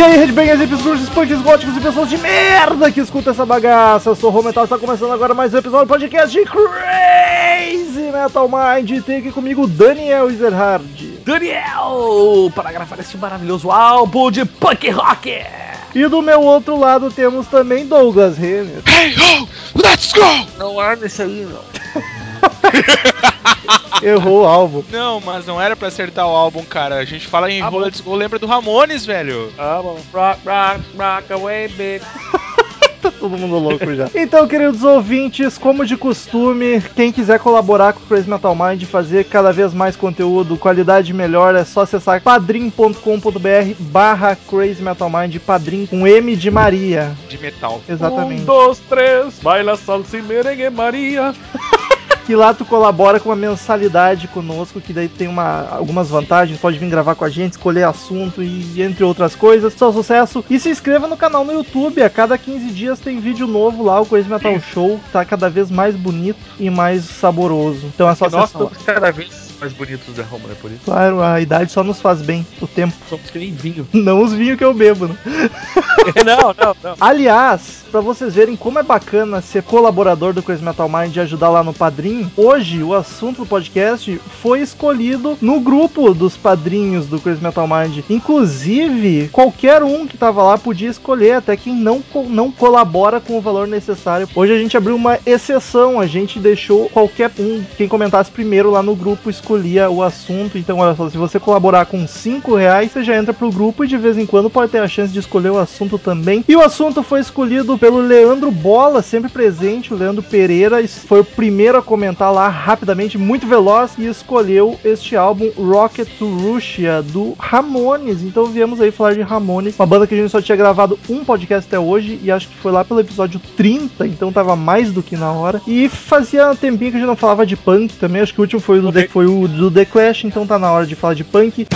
E aí, Headbangers, hippies, grunges, punks, góticos e pessoas de merda que escutam essa bagaça. Eu sou o Rometal e está começando agora mais um episódio do podcast de Crazy Metal Mind. E tem aqui comigo Daniel Ezerhard. Daniel, para gravar este maravilhoso álbum de punk rock. E do meu outro lado temos também Douglas Renner. Hey ho, let's go! Não é nesse aí, não. Errou o álbum. Não, mas não era pra acertar o álbum, cara. A gente fala em rola de lembra do Ramones, velho. Ah, bom. Rock, rock, rock away, bitch. Tá todo mundo louco já. Então, queridos ouvintes, como de costume, quem quiser colaborar com o Crazy Metal Mind, fazer cada vez mais conteúdo, qualidade melhor, é só acessar padrim.com.br barra Crazy Metal Mind, padrim com M de Maria. De metal. Exatamente. Um, dois, três, baila salsa e merengue Maria. que lá tu colabora com uma mensalidade conosco, que daí tem uma, algumas vantagens, pode vir gravar com a gente, escolher assunto e entre outras coisas. Só sucesso. E se inscreva no canal no YouTube, a cada 15 dias tem vídeo novo lá, o Crazy Metal Show, tá cada vez mais bonito e mais saboroso. Então é só Nós acessar lá. estamos cada vez mais bonitos, né, Romulo? É por isso. Claro, a idade só nos faz bem, o tempo. Somos que nem vinho. Não os vinhos que eu bebo, né? não, não, não. Aliás, pra vocês verem como é bacana ser colaborador do Crazy Metal Mind e ajudar lá no Padrim, hoje o assunto do podcast foi escolhido no grupo dos padrinhos do Crazy Metal Mind. Inclusive, qualquer um que tava lá podia escolher, até quem não, não colabora com o valor necessário. Hoje a gente abriu uma exceção, a gente deixou qualquer um, quem comentasse primeiro lá no grupo, escolhia o assunto. Então, olha só, se você colaborar com 5 reais, você já entra pro grupo e de vez em quando pode ter a chance de escolher o assunto também. E o assunto foi escolhido pelo Leandro Bola, sempre presente, o Leandro Pereira, foi o primeiro a comentar lá rapidamente, muito veloz, e escolheu este álbum Rocket to Russia, do Ramones. Então viemos aí falar de Ramones, uma banda que a gente só tinha gravado um podcast até hoje, e acho que foi lá pelo episódio 30, então tava mais do que na hora. E fazia um tempinho que a gente não falava de punk também, acho que o último foi o do, The, foi o do The Clash, então tá na hora de falar de punk.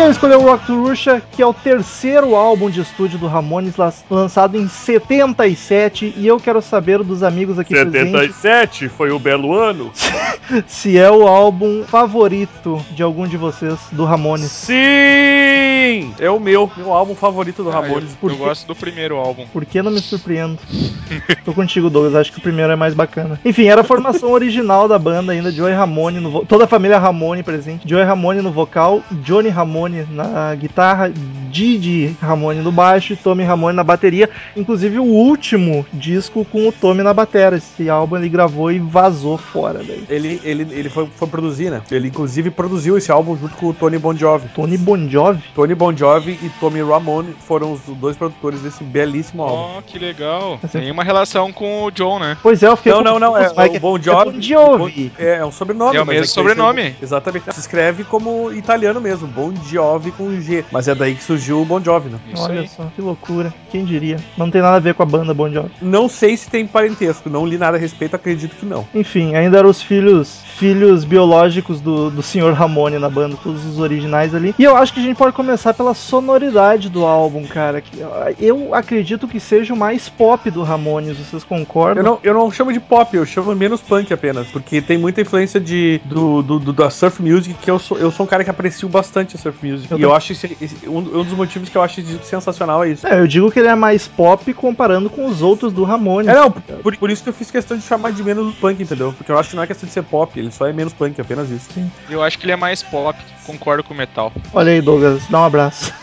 E eu escolhi o Rock to Russia, que é o terceiro álbum de estúdio do Ramones, la- lançado em 77. E eu quero saber dos amigos aqui presentes 77 foi o belo ano? se é o álbum favorito de algum de vocês do Ramones. Sim! É o meu, meu álbum favorito do Ah, eu, Ramones. eu gosto do primeiro álbum. Por que não me surpreendo? Tô contigo, Douglas. Acho que o primeiro é mais bacana. Enfim, era a formação original da banda ainda. Joey Ramone, no vo- toda a família Ramone presente. Joey Ramone no vocal, Johnny Ramone na guitarra, Didi Ramone no baixo e Tommy Ramone na bateria. Inclusive o último disco com o Tommy na bateria. Esse álbum ele gravou e vazou fora daí. Ele, ele, ele foi, foi produzir, né? Ele inclusive produziu esse álbum junto com o Tony Bon Jovi. Tony Bon Jovi? Tony Bon Jovi e Tommy Ramone foram os dois produtores desse belíssimo álbum. Oh, que legal. Assim- Tem uma relação com o John, né? Pois é, eu fiquei Não, não, não, é, confuso, Mike. o Bon Jovi. É Bon Jovi. É, é um sobrenome. É o mas mesmo sobrenome. exatamente. Se escreve como italiano mesmo, Bon Jovi com G. Mas é daí que surgiu o Bon Jovi, né? Isso Olha aí. só, que loucura. Quem diria? Não tem nada a ver com a banda Bon Jovi. Não sei se tem parentesco, não li nada a respeito, acredito que não. Enfim, ainda eram os filhos filhos biológicos do, do Sr. Ramone na banda, todos os originais ali. E eu acho que a gente pode começar pela sonoridade do álbum, cara. que Eu acredito que seja o mais pop do Ramones, vocês concordam? Eu não, eu não chamo de pop, eu chamo menos punk apenas, porque tem muita influência de, do, do, do- da surf music, que eu sou, eu sou um cara que aprecio bastante a surf music. Eu e tô- eu acho esse, esse- um, um dos motivos que eu acho sensacional é isso. É, eu digo que ele é mais pop comparando com os outros do Ramones. É, não, por, por isso que eu fiz questão de chamar de menos punk, entendeu? Porque eu acho que não é questão de ser pop, ele só é menos punk, apenas isso. Eu acho que ele é mais pop, concordo com o metal. Olha aí, Douglas, dá um abraço.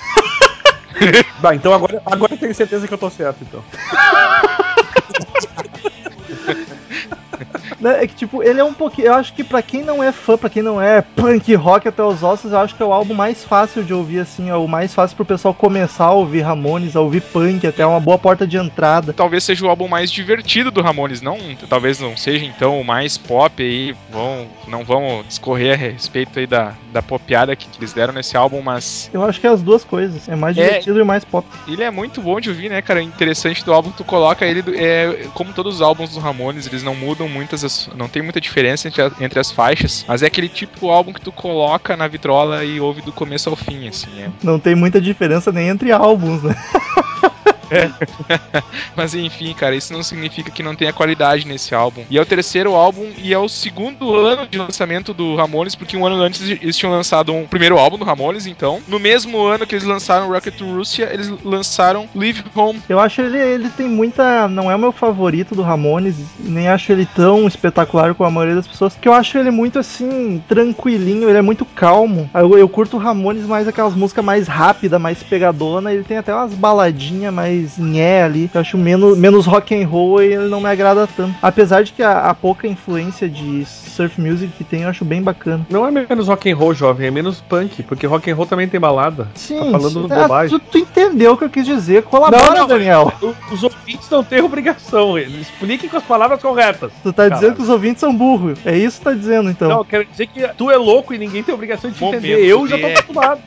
Bah, então agora, agora eu tenho certeza que eu tô certo, então. Né, É que, tipo, ele é um pouquinho. Eu acho que pra quem não é fã, pra quem não é punk rock até os ossos, eu acho que é o álbum mais fácil de ouvir, assim. É o mais fácil pro pessoal começar a ouvir Ramones, a ouvir punk, até é uma boa porta de entrada. Talvez seja o álbum mais divertido do Ramones, não, talvez não seja então o mais pop aí, vão, não vão discorrer a respeito aí da, da popiada que eles deram nesse álbum, mas Eu acho que é as duas coisas. É mais É. divertido e mais pop. ele é muito bom de ouvir, né, cara? Interessante do álbum, tu coloca ele, é, como todos os álbuns do Ramones, eles não mudam muitas, as- não tem muita diferença entre, a- entre as faixas, mas é aquele típico álbum que tu coloca na vitrola e ouve do começo ao fim, assim, é. Não tem muita diferença nem entre álbuns, né? Mas enfim, cara, isso não significa que não tenha qualidade nesse álbum. E é o terceiro álbum e é o segundo ano de lançamento do Ramones, porque um ano antes eles tinham lançado um primeiro álbum do Ramones, então. No mesmo ano que eles lançaram Rocket to Russia, eles lançaram Live Home. Eu acho ele, ele tem muita. Não é o meu favorito do Ramones, nem acho ele tão espetacular como a maioria das pessoas, que eu acho ele muito assim, tranquilinho, ele é muito calmo. Eu, eu curto o Ramones mais aquelas músicas mais rápidas, mais pegadona, ele tem até umas baladinhas mais nhé ali, que eu acho menos, menos rock and roll e ele não me agrada tanto. Apesar de que a, a pouca influência de surf music que tem, eu acho bem bacana. Não é menos rock and roll, jovem, é menos punk, porque rock and roll também tem balada. Sim, Tá falando sim. bobagem. tu, tu entendeu o que eu quis dizer. Colabora, Não, não, Daniel. O- Os ouvintes não têm obrigação, eles expliquem com as palavras corretas. Tu tá Caralho. dizendo que os ouvintes são burros. É isso que tu tá dizendo, então. Não, quero dizer que tu é louco e ninguém tem obrigação de te Momento entender. Eu já tô acostumado.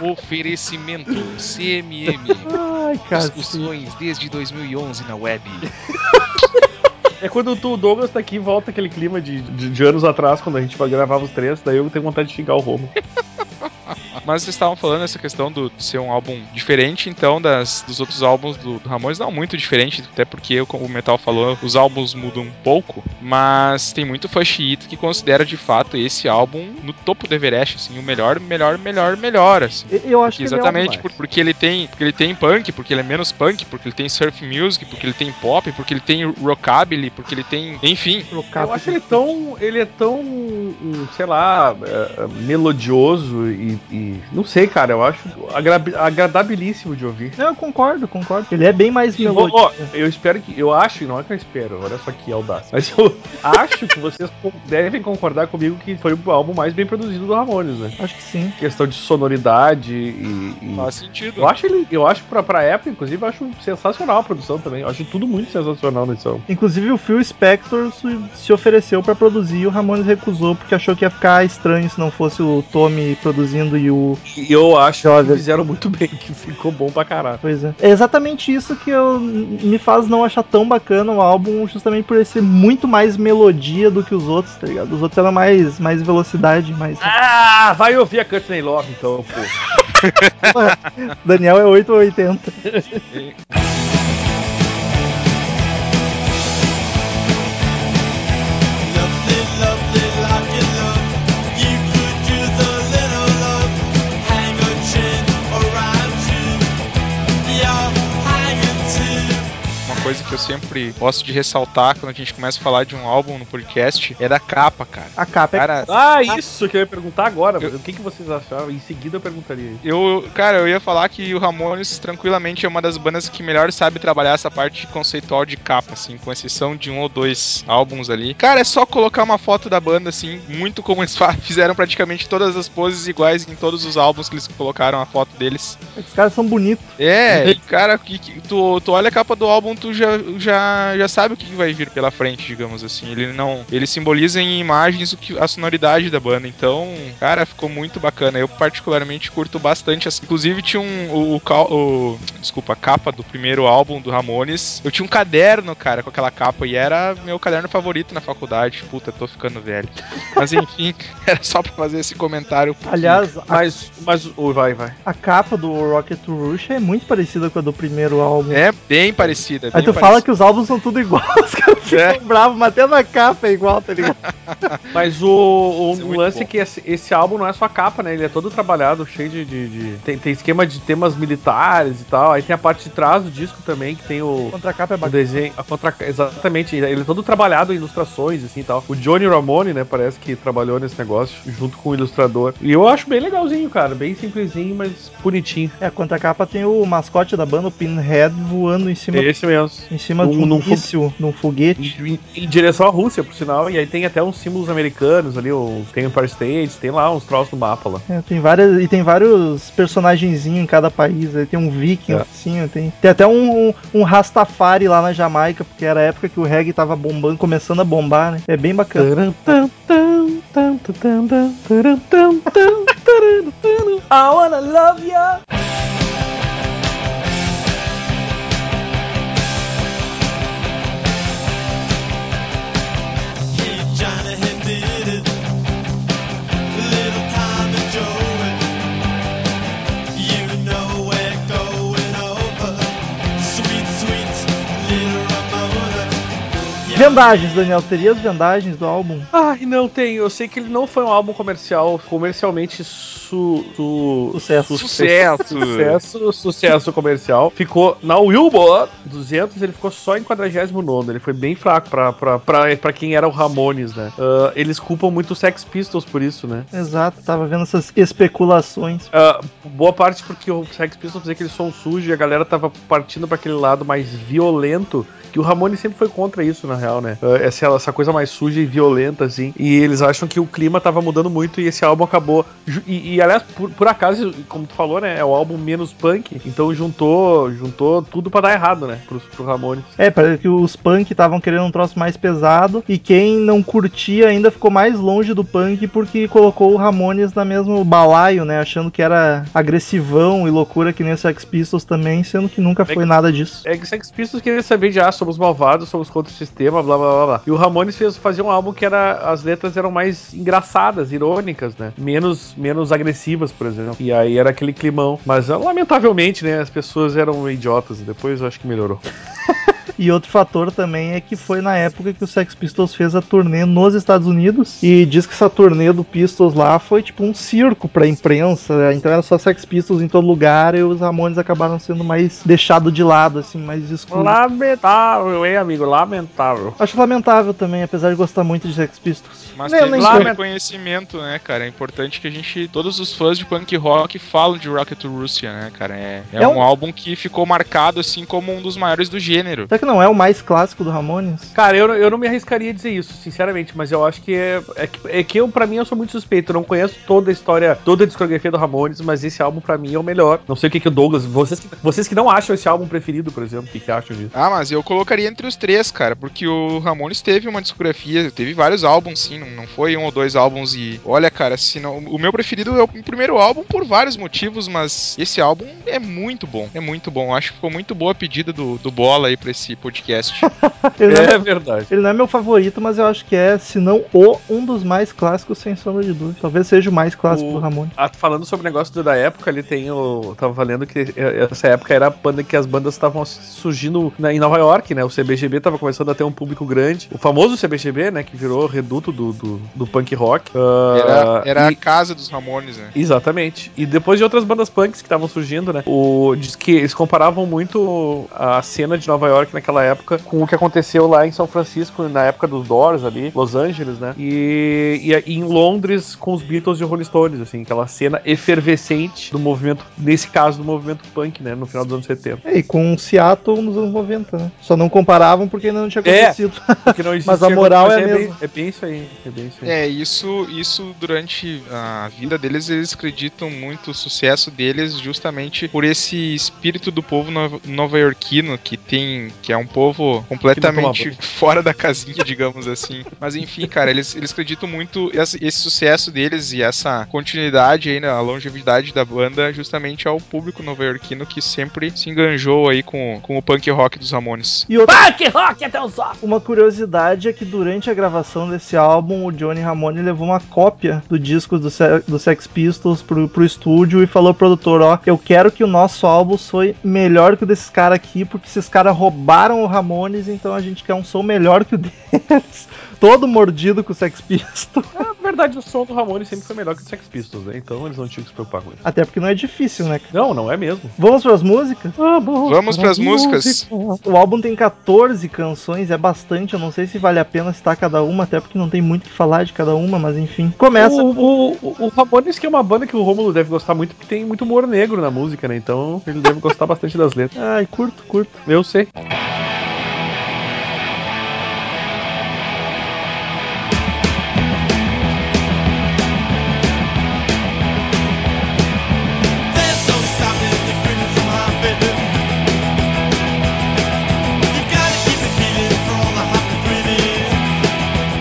Oferecimento CMM. Ai. Discussões desde 2011 na web. É quando tu, o Douglas tá aqui e volta aquele clima de, de, de anos atrás, quando a gente gravava os três, daí eu tenho vontade de xingar o Romo. Mas vocês estavam falando essa questão do, de ser um álbum diferente, então, das, dos outros álbuns do, do Ramones. Não muito diferente, até porque, como o Metal falou, os álbuns mudam um pouco. Mas tem muito fã xiita que considera de fato esse álbum no topo do Everest, assim, o melhor, melhor, melhor, melhor, assim. Eu- acho que é Exatamente, por- porque ele tem, porque ele tem punk, porque ele é menos punk, porque ele tem surf music, porque ele tem pop, porque ele tem rockabilly, porque ele tem, enfim, um Eu acho ele tão. Ele é tão. sei lá. é, é, melodioso e, e- Não sei, cara. Eu acho agra- agradabilíssimo de ouvir. Não, eu concordo, concordo. Ele é bem mais E melódico. ó, eu espero que. Eu acho, não é que eu espero, olha só que audácia. Mas eu acho que vocês devem concordar comigo que foi o álbum mais bem produzido do Ramones, né? Acho que sim. Questão de sonoridade e. e- faz sentido. Eu acho ele. Eu acho pra, pra época, inclusive, eu acho sensacional a produção também. Eu acho tudo muito sensacional nesse álbum. Inclusive o Phil Spector se, se ofereceu pra produzir e o Ramones recusou porque achou que ia ficar estranho se não fosse o Tommy produzindo e o. E eu acho que Jovem. fizeram muito bem, que ficou bom pra caralho. Pois é. É exatamente isso que eu, me faz não achar tão bacana o álbum, justamente por ele ser muito mais melodia do que os outros, tá ligado? Os outros eram mais, mais velocidade, mais. Ah, vai ouvir a Courtney Love então, pô. Daniel é 8 ou 80. Coisa que eu sempre gosto de ressaltar quando a gente começa a falar de um álbum no podcast é da capa, cara. A capa é. Cara, Ah, isso que eu ia perguntar agora. Eu- O que, que vocês acharam? Em seguida eu perguntaria. eu, cara, eu ia falar que o Ramones tranquilamente é uma das bandas que melhor sabe trabalhar essa parte conceitual de capa, assim, com exceção de um ou dois álbuns ali. Cara, é só colocar uma foto da banda, assim, muito como eles fizeram praticamente todas as poses iguais em todos os álbuns que eles colocaram a foto deles. Os caras são bonitos. É, cara, que, que- tu, tu olha a capa do álbum, tu já, já, já sabe o que vai vir pela frente, digamos assim. Ele não. Ele simboliza em imagens o que, a sonoridade da banda. Então, cara, ficou muito bacana. Eu particularmente curto bastante. as- Inclusive tinha um. O, o, o- desculpa, a capa do primeiro álbum do Ramones. Eu tinha um caderno, cara, com aquela capa. E era meu caderno favorito na faculdade. Puta, tô ficando velho. Mas enfim, era só pra fazer esse comentário. porque- Aliás, a, Mas, mas, oh, vai, vai. a capa do Rocket to Russia é muito parecida com a do primeiro álbum. É bem parecida. Bem tu fala fala que os álbuns são tudo igual, os caras ficam É. bravos, mas até na capa é igual, tá ligado? Mas o, o, é o lance bom. é que esse, esse álbum não é só a capa, né? Ele é todo trabalhado, cheio de. de- de- Tem, tem esquema de temas militares e tal. Aí tem a parte de trás do disco também, que tem o. A capa é O bacana. desenho, a contra... exatamente, ele é todo trabalhado em ilustrações, assim e tal. O Johnny Ramone, né, parece que trabalhou nesse negócio junto com o ilustrador. E eu acho bem legalzinho, cara, bem simplesinho, mas bonitinho. É, contra a capa tem o mascote da banda, o Pinhead, voando em cima, Esse mesmo. Em cima Num- de um num míssil, num foguete. Em, em direção à Rússia, por sinal, e aí tem até uns símbolos americanos ali, o, tem o Empire State, tem lá uns troços no mapa lá. É, tem várias, e tem vários personagenzinhos em cada país. Aí tem um viking, É. assim, tem, tem até um, um, um Rastafari lá na Jamaica, porque era a época que o reggae tava bombando, começando a bombar, né? É bem bacana. I wanna love ya. Vendagens, Daniel, teria as vendagens do álbum? Ai, não tem. Eu sei que ele não foi um álbum comercial, comercialmente su, su- Sucesso. Sucesso. Sucesso, sucesso comercial. Ficou na Billboard 200, ele ficou só em 49. Ele foi bem fraco pra, pra, pra, pra quem era o Ramones, né? Ah, eles culpam muito os Sex Pistols por isso, né? Exato, tava vendo essas especulações. Ah, boa parte porque o Sex Pistols fazia aquele som sujo e a galera tava partindo pra aquele lado mais violento. Que o Ramone sempre foi contra isso, na real, né? Ah, essa, essa coisa mais suja e violenta, assim. E eles acham que o clima tava mudando muito e esse álbum acabou. E, e, aliás, por, por acaso, como tu falou, né? É o álbum menos punk. Então juntou juntou tudo pra dar errado, né? Pro, pro Ramones. É, parece que os punk estavam querendo um troço mais pesado e quem não curtia ainda ficou mais longe do punk porque colocou o Ramones na mesmo balaio, né? Achando que era agressivão e loucura que nem o Sex Pistols também, sendo que nunca foi nada disso. É que Sex Pistols queria saber de ah, somos malvados, somos contra o sistema, blá blá blá blá. E o Ramones fez fazer um álbum que era as letras eram mais engraçadas, irônicas, né? Menos menos agressivas, por exemplo. E aí era aquele climão. Mas lamentavelmente, né, as pessoas eram idiotas. Depois eu acho que melhorou. E outro fator também é que foi na época que o Sex Pistols fez a turnê nos Estados Unidos e diz que essa turnê do Pistols lá foi tipo um circo pra imprensa, então era só Sex Pistols em todo lugar e os Ramones acabaram sendo mais deixado de lado, assim, mais excluídos. Lamentável, hein, amigo? Lamentável. Acho lamentável também, apesar de gostar muito de Sex Pistols. Mas esse sei. reconhecimento, né, cara? É importante que a gente. Todos os fãs de punk rock falam de Rocket to Russia, né, cara? É, é, É um... um- álbum que ficou marcado, assim, como um dos maiores do gênero. Será que não é o mais clássico do Ramones? Cara, eu, eu não me arriscaria a dizer isso, sinceramente, mas eu acho que é, é, que- é que eu, pra mim, eu sou muito suspeito. Eu não conheço toda a história, toda a discografia do Ramones, mas esse álbum, pra mim, é o melhor. Não sei o que, que o Douglas. Vocês que, vocês que não acham esse álbum preferido, por exemplo, o que, que acham disso? Ah, mas eu colocaria entre os três, cara, porque o Ramones teve uma discografia, teve vários álbuns, sim, não, não foi um ou dois álbuns e... Olha, cara, se não, o meu preferido é o primeiro álbum por vários motivos, mas esse álbum é muito bom, é muito bom. Acho que ficou muito boa a pedida do, do Bola aí pra esse podcast. Ele não, é, verdade. ele não é meu favorito, mas eu acho que é, se não o, um dos mais clássicos, sem sombra de dúvida. Talvez seja o mais clássico O- do Ramones. Ah, falando sobre o negócio do- da época, ali tem o. Tava valendo que essa época era a banda que as bandas estavam surgindo na- em Nova York, né? O CBGB tava começando a ter um público grande. O famoso CBGB, né? Que virou reduto do, do, do punk rock. Ah, Era, era e- a casa dos Ramones, né? Exatamente. E depois de outras bandas punks que estavam surgindo, né? O, diz que eles comparavam muito a cena de Nova York naquela época com o que aconteceu lá em São Francisco, na época dos Doors ali, Los Angeles, né? E, e em Londres com os Beatles e o Rolling Stones, assim, aquela cena efervescente do movimento, nesse caso do movimento punk, né? No final dos anos 70. É, e com Seattle nos anos 90, né? Só não comparavam porque ainda não tinha É. acontecido. Porque não existia Mas a moral mas é a bem, mesma. é bem isso aí. É bem isso aí. É, isso, isso durante a vida deles, eles acreditam muito o sucesso deles justamente por esse espírito do povo nova- nova-iorquino que tem, que é um povo completamente fora da casinha, digamos assim. Mas enfim, cara, eles, eles acreditam muito esse, esse sucesso deles e essa continuidade aí, né, a longevidade da banda justamente ao público nova-iorquino que sempre se enganjou aí com, com o punk rock dos Ramones. E outra, Punk rock até ossos. Uma curiosidade é que durante a gravação desse álbum, o Johnny Ramone levou uma cópia do disco do, Se- do Sex Pistols pro, pro estúdio e falou ao produtor, ó, eu quero que o nosso álbum soe melhor que o desses caras aqui, porque esses caras roubaram o Ramones, então a gente quer um som melhor que o deles. Todo mordido com o Sex Pistols. Na verdade, o som do Ramones sempre foi melhor que o Sex Pistols, né? Então eles não tinham que se preocupar com isso. Até porque não é difícil, né? Não, não é mesmo. Vamos pras músicas? Vamos pras músicas. O álbum tem 14 canções, é bastante. Eu não sei se vale a pena citar cada uma, até porque não tem muito o que falar de cada uma, mas enfim. Começa. O, o, o, o Ramones que é uma banda que o Romulo deve gostar muito, porque tem muito humor negro na música, né? Então ele deve gostar bastante das letras. Ai, curto, curto. Eu sei.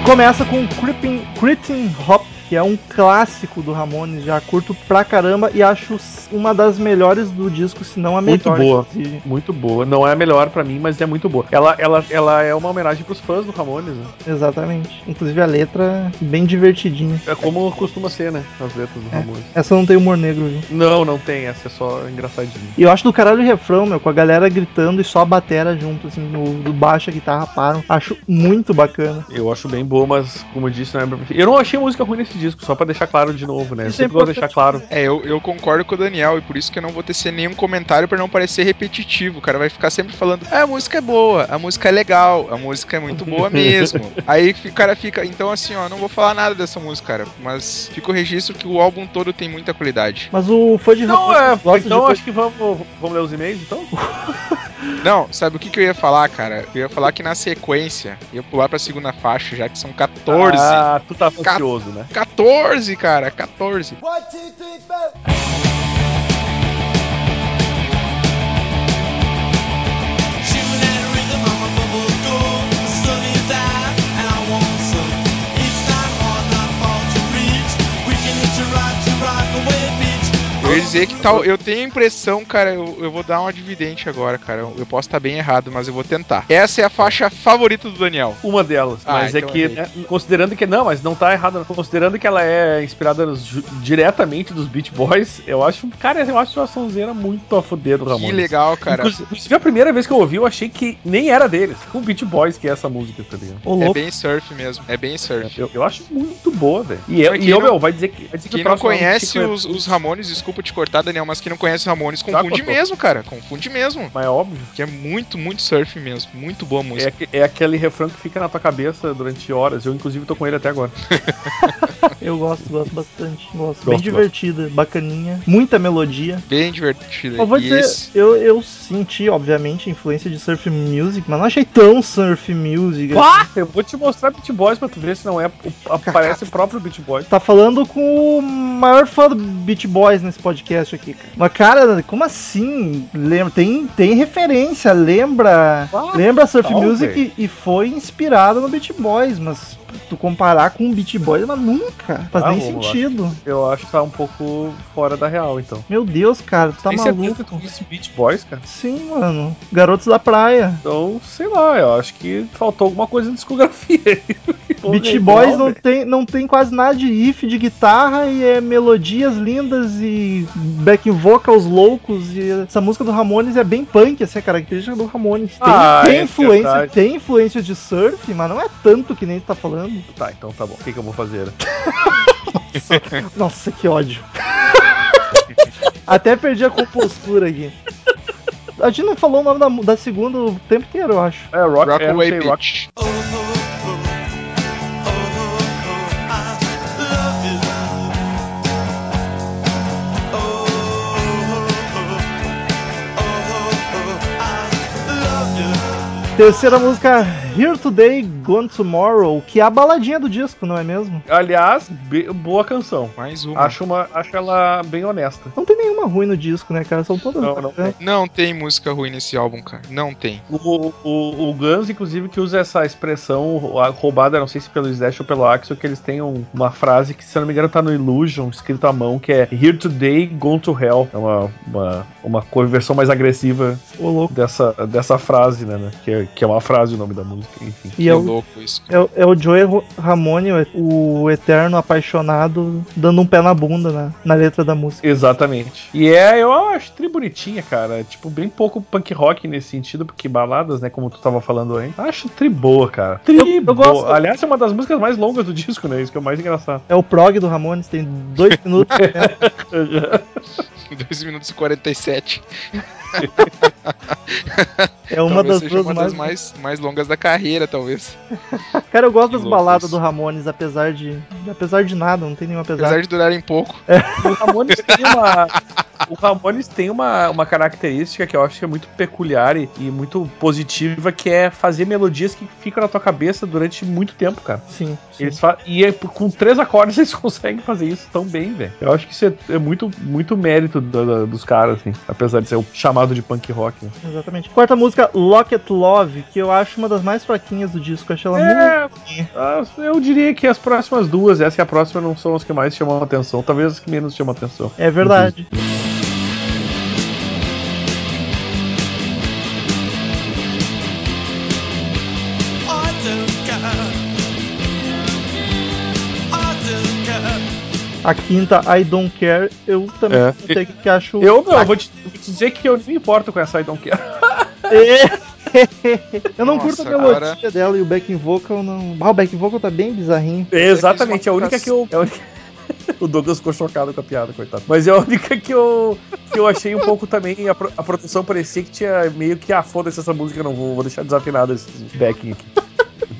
Começa com Creeping, Cretin Hop, que é um clássico do Ramones, já curto pra caramba e acho uma das melhores do disco, se não a Muito melhor. boa. inclusive. Muito boa. Não é a melhor pra mim, mas é muito boa. Ela, ela, ela é uma homenagem pros fãs do Ramones, né? Exatamente. Inclusive a letra bem divertidinha. É como costuma ser, né? As letras do Ramones. Essa não tem humor negro, viu? Não, não tem. Essa é só engraçadinha. E eu acho do caralho o refrão, meu, com a galera gritando e só a batera junto, assim, no, do baixo, a guitarra param. Acho muito bacana. Eu acho bem boa, mas como eu disse, não é pra- Eu não achei música ruim nesse disco, só pra deixar claro de novo, né? Eu Isso é sempre de deixar claro. É, eu, eu concordo com o Daniel e por isso que eu não vou tecer nenhum comentário pra não parecer repetitivo. O cara vai ficar sempre falando: ah, a música é boa, a música é legal, a música é muito boa mesmo. Aí o cara fica. Então, assim, ó, não vou falar nada dessa música, cara, mas fica o registro que o álbum todo tem muita qualidade. Mas o fã de Então, Ramones é, então de... acho que vamos, vamos ler os e-mails, então? Não, sabe o que, que eu ia falar, cara? Eu ia falar que na sequência ia pular pra segunda faixa, já que são 14. Ah, tu tá ansioso, né? 14, cara, 14. One, two, three, four. Ia dizer que tal. Eu tenho a impressão, cara, eu, eu vou dar uma dividente agora, cara. Eu, eu posso estar bem errado, mas eu vou tentar. Essa é a faixa favorita do Daniel. Uma delas, Ah, mas é então que, né, considerando que, não, mas não tá errado, considerando que ela é inspirada nos- diretamente dos Beach Boys, eu acho, cara, eu acho uma sonzeira muito a fuder do Ramones. Que legal, cara. Inclusive, a primeira vez que eu ouvi, eu achei que nem era deles, o Beach Boys que é essa música, tá ligado? É louco. bem surf mesmo, é bem surf. Eu, eu acho muito boa, velho. E eu, Mas e eu não- meu, vai dizer que. Vai dizer que Quem não álbum conhece é- os, os Ramones, desculpa te cortar, Daniel, mas quem não conhece os Ramones, Tá, confunde cortou. mesmo, cara. Confunde mesmo. Mas é óbvio. Que é muito, muito surf mesmo. Muito boa a É, música. aque- é aquele refrão que fica na tua cabeça durante horas. Eu, inclusive, tô com ele até agora. Eu gosto, gosto bastante. Gosto. Gosto, Bem gosto. divertida, bacaninha. Muita melodia. Bem divertida. Eu vou E dizer, esse- eu, eu senti, obviamente, a influência de surf music, mas não achei tão surf music. Pá! Eu vou te mostrar Beach Boys pra tu ver se não é. Aparece o próprio Beach Boys. Tá falando com o maior fã do Beach Boys nesse podcast aqui, cara. Mas, cara, como assim? Lembra, tem, tem referência, lembra. Ah, lembra Surf Music e, e foi inspirado no Beach Boys, mas tu comparar com o Beach Boys, mas nunca. Faz Ah, nem sentido. Eu acho que tá um pouco fora da real, então. Meu Deus, cara, tu tá Tem maluco. tu disse Beach Boys, cara? Sim, mano. Garotos da praia. Então, sei lá, eu acho que faltou alguma coisa na discografia aí. Igual, Boys não velho. tem, não tem quase nada de riff de guitarra e é melodias lindas e back vocals loucos e essa música do Ramones é bem punk, essa é a característica do Ramones. Tem, Ah, tem é influência, verdade. tem influência de surf, mas não é tanto que nem tu tá falando. Tá, então tá bom. O que, que eu vou fazer? Nossa, que ódio. Até perdi a compostura aqui. A gente não falou o nome da, da segunda o tempo inteiro, eu acho. É, Rock, Rockaway sei, rock. Beach. Terceira música, Here Today, Gone Tomorrow, que é a baladinha do disco, não é mesmo? Aliás, boa canção. Mais uma. Acho, uma, acho ela bem honesta. Não tem nenhuma ruim no disco, né, cara? São todas Não, não bacanas. Não tem música ruim nesse álbum, cara. Não tem. O, o, o Guns, inclusive, que usa essa expressão a- roubada, não sei se pelo Slash ou pelo Axel, que eles têm um- uma frase que, se eu não me engano, tá no Illusion, escrito à mão, que é Here Today, Gone to Hell. É uma, uma, uma versão mais agressiva Ô, louco. dessa, dessa frase, né? né? Que, é- que é uma frase o nome da música, enfim. E Que é o, louco isso. é, o- é o Joey Ramone, o, o eterno apaixonado, dando um pé na bunda na, na letra da música. Exatamente. E é, eu acho tri bonitinha, cara. Tipo, bem pouco punk rock nesse sentido, porque baladas, né, como tu tava falando aí. Acho tri boa, cara. Tri Eu- eu boa. gosto. Aliás, é uma das músicas mais longas do disco, né? Isso que é o mais engraçado. É o prog do Ramones, tem dois minutos. né? 2 minutos e 47. É uma talvez das seja duas uma mais... das mais, mais longas da carreira, talvez. Cara, eu gosto Que das baladas isso. do Ramones, apesar de. Apesar de nada, não tem nenhum apesar. Apesar de durarem pouco. O Ramones tem uma. O Ramones tem uma, uma característica que eu acho que é muito peculiar e, e muito positiva, que é fazer melodias que ficam na tua cabeça durante muito tempo, cara. Sim. sim. Eles fa- e é com três acordes eles conseguem fazer isso tão bem, velho. Eu acho que isso é, é muito, muito mérito da- dos caras, assim. Apesar de ser o chamado de punk rock. Né? Exatamente. Quarta música, Locket Love, que eu acho uma das mais fraquinhas do disco. Eu achei ela muito. É, ah, eu diria que as próximas duas, essa e a próxima, não são as que mais chamam atenção. Talvez as que menos chamam atenção. É verdade. I A quinta, I Don't Care, eu também É. sei que, que acho. Eu, meu, eu vou te, vou te dizer que eu nem me importo com essa I Don't Care. eu não Nossa, curto a melodia agora- dela e o backing vocal não. Ah, o backing vocal tá bem bizarrinho. Exatamente, é a única que eu. é a única- O Douglas ficou chocado com a piada, coitado. Mas é a única que eu, que eu achei um pouco também. A, pro- a produção parecia que tinha meio que, ah, foda-se essa música, não vou, vou deixar desafinado esse backing aqui.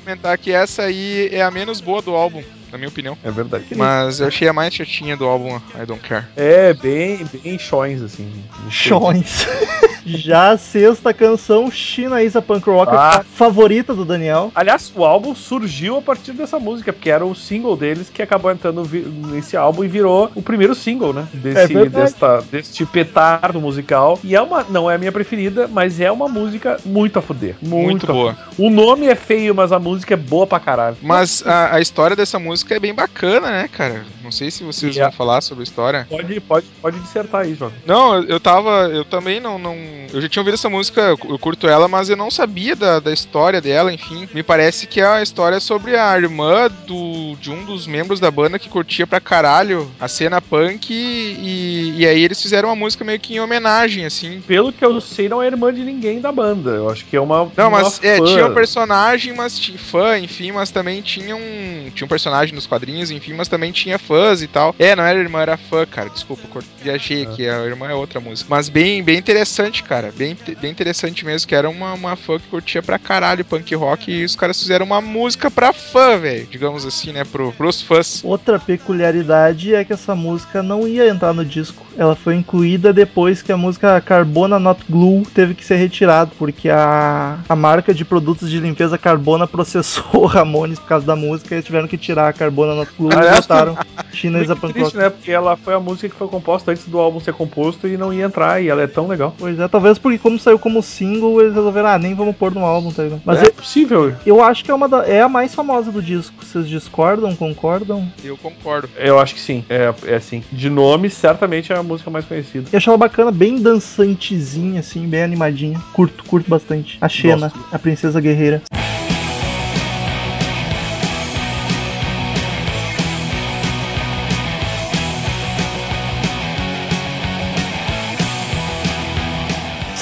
Comentar que essa aí é a menos boa do álbum, na minha opinião. É verdade. Mas eu achei a mais chatinha do álbum I Don't Care. É, bem, bem chões, assim. Chões. Já a sexta canção, China Isa Punk Rock, Ah. a favorita do Daniel. Aliás, o álbum surgiu a partir dessa música, porque era o single deles que acabou entrando nesse álbum e virou o primeiro single, né? É Desse, verdade. desta, deste petardo musical. E é uma, não é a minha preferida, mas é uma música muito a fuder. Muito, Muito a boa. fuder. O nome é feio, mas a música é boa pra caralho. Mas a, a história dessa música é bem bacana, né, cara? Não sei se vocês Yeah. vão falar sobre a história. Pode, pode, pode dissertar aí, João. Não, eu, tava. Eu também não, não. Eu já tinha ouvido essa música, eu, curto ela, mas eu não sabia da, da história dela, enfim. Me parece que é a história sobre a irmã do, de um dos membros da banda que curtia pra caralho a cena punk e, e aí eles fizeram uma música meio que em homenagem, assim. Pelo que eu sei, não é irmã de ninguém da banda. Eu acho que é uma. Não, uma mas é, tinha um personagem, mas tinha fã, enfim, mas também tinha um. Tinha um personagem nos quadrinhos, enfim, mas também tinha fãs e tal. É, não era irmã, era fã, cara. Desculpa, viajei aqui, a irmã é outra música. Mas bem, bem interessante, cara. Bem, bem interessante mesmo, que era uma, uma fã que curtia pra caralho punk rock e os caras fizeram uma música pra fã, velho. Digamos assim, né? Pro, pros fãs. Outra peculiaridade é que essa música não ia entrar no disco. Ela foi incluída depois que a música Carbona Not Glue teve que ser retirada, porque a, a marca de produtos de limpeza Carbona processou o Ramones por causa da música e tiveram que tirar a Carbona Not Glue e Aliás, botaram China is a Muito Punk triste, né? Porque ela foi a música que foi composta antes do álbum ser composto e não ia entrar, e ela é tão legal. Pois é, talvez porque como saiu como single, eles resolveram, ah, nem vamos pôr no álbum, tá ligado? Mas é eu, possível. eu acho que é, uma da- é a mais famosa do disco. Vocês discordam, concordam? Eu concordo. Eu acho que sim. É, é assim. De nome, certamente é a música mais conhecida. Eu achei ela bacana, bem dançantezinha, assim, bem animadinha. Curto, curto bastante. A Xena, Gosto. a princesa guerreira.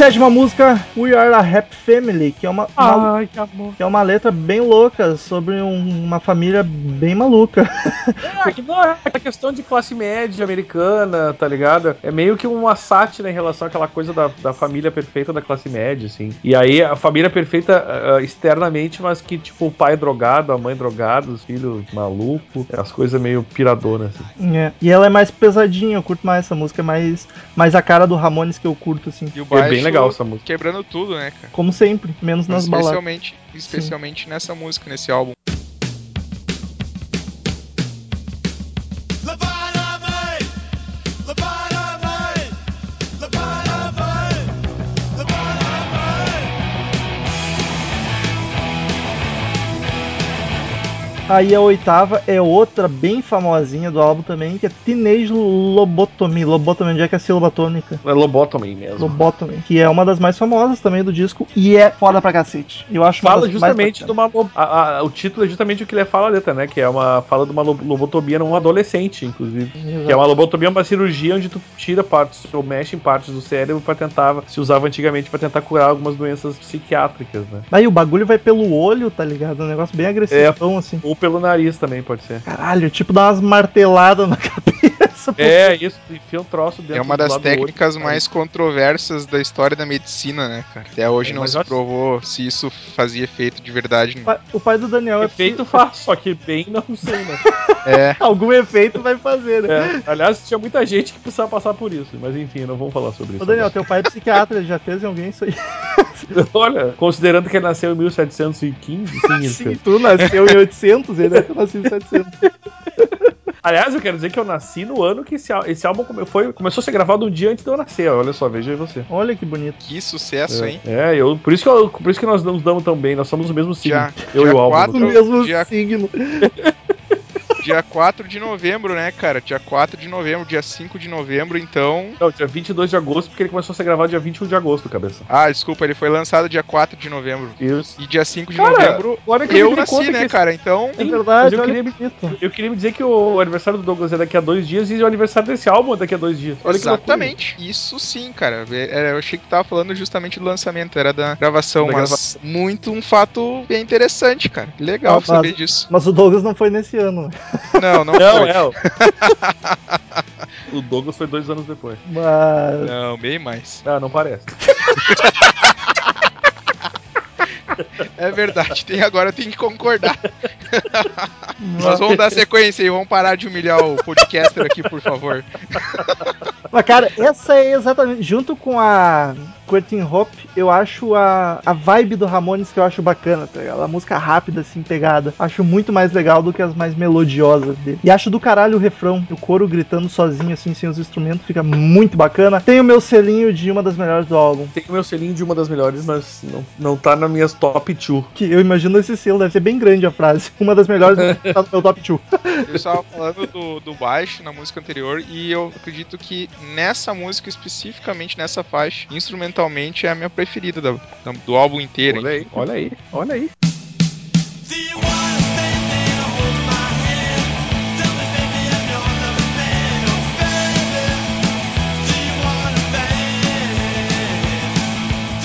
Sétima música, We Are a Happy Family, que é uma, uma- Ai, que que é uma letra bem louca sobre um- uma família bem maluca. É, que não é a questão de classe média americana, tá ligado? É meio que uma sátira em relação àquela coisa da, da família perfeita da classe média, assim. E aí a família perfeita ah, externamente, mas que, tipo, o pai é drogado, a mãe drogada, os filhos malucos, as coisas meio piradonas, assim. É. E ela é mais pesadinha, eu curto mais essa música, é mais, mais a cara do Ramones que eu curto, assim. E o É baixo bem legal essa música. quebrando tudo, né, cara? Como sempre, menos nas baladas. especialmente, especialmente nessa música, nesse álbum. Aí a oitava é outra bem famosinha do álbum também, que é Teenage Lobotomy. Lobotomy, onde é que é a sílaba tônica? É Lobotomy mesmo. Lobotomy, que é uma das mais famosas também do disco e é foda pra cacete. Eu acho Fala justamente de uma. a- a- o título é justamente o que ele fala a letra, né? Que é uma. Fala de uma lo- lobotomia num adolescente, inclusive. Que é uma lobotomia, uma cirurgia onde tu tira partes, ou mexe em partes do cérebro pra tentar. Se usava antigamente pra tentar curar algumas doenças psiquiátricas, né? Aí o bagulho vai pelo olho, tá ligado? Um negócio bem agressivo, assim. Ou pelo nariz também pode ser. Caralho, tipo dá umas marteladas na cabeça. Pô. É, isso, enfia um troço dentro É uma das técnicas mais controversas da história da medicina, né, cara? Até hoje É, não se acho- provou se isso fazia efeito de verdade. Pai- O pai do Daniel é Efeito faz, só que bem não sei, né? É, Algum efeito vai fazer, né? É, Aliás, tinha muita gente que precisava passar por isso, mas enfim, não vamos falar sobre isso. Ô Daniel, agora. teu pai é psiquiatra, ele já fez em alguém isso aí. Olha, considerando que ele nasceu em 1715, sim, ele Sim, fez. tu nasceu em 800, ele nascido em 700. Aliás, eu quero dizer que eu nasci no ano que esse, esse álbum come- foi, começou a ser gravado um dia antes de eu nascer. Olha só, veja aí você. Olha que bonito. que sucesso, hein? É, eu, por, isso que eu- por isso que nós nos damos tão bem, nós somos o mesmo signo. Já- eu já e o álbum. quatro- O caso. mesmo dia- signo. Dia 4 de novembro, né, cara? Dia 4 de novembro, dia 5 de novembro, então. Não, dia 22 de agosto, porque ele começou a ser gravado dia 21 de agosto, cabeça. Ah, desculpa, ele foi lançado dia 4 de novembro. Isso. E dia 5 de Cara, novembro agora que eu eu me nasci, né, que- cara? Então. É verdade, eu olha queria- que bonito. Eu queria me dizer que o aniversário do Douglas é daqui a dois dias e o aniversário desse álbum é daqui a dois dias. Olha. Exatamente. Isso sim, cara. É, Eu achei que tava falando justamente do lançamento, era da gravação, Da mas gravação. muito um fato bem interessante, cara. Legal Ah, saber mas- disso. Mas o Douglas não foi nesse ano. Não, não, Não, foi. é. o- o Douglas foi dois anos depois. Mas. Não, bem mais. Ah, não parece. É verdade, tem agora tem que concordar. Nós vamos dar sequência e vamos parar de humilhar o podcaster aqui, por favor. Mas, cara, essa é exatamente. Junto com a Curtin Hop, eu acho a, a vibe do Ramones que eu acho bacana, tá ligado? A música rápida, assim, pegada. Acho muito mais legal do que as mais melodiosas dele. E acho do caralho o refrão. O coro gritando sozinho, assim, sem os instrumentos, fica muito bacana. Tem o meu selinho de uma das melhores do álbum. Tem o meu selinho de uma das melhores, mas não, não tá nas minhas top 2. Que eu imagino esse selo, deve ser bem grande a frase. Uma das melhores tá no meu top 2. Eu estava falando do, do baixo na música anterior e eu acredito que nessa música, especificamente nessa faixa, instrumentalmente é a minha preferida da- da- do álbum inteiro. Olha aí, olha aí, olha aí. Do do?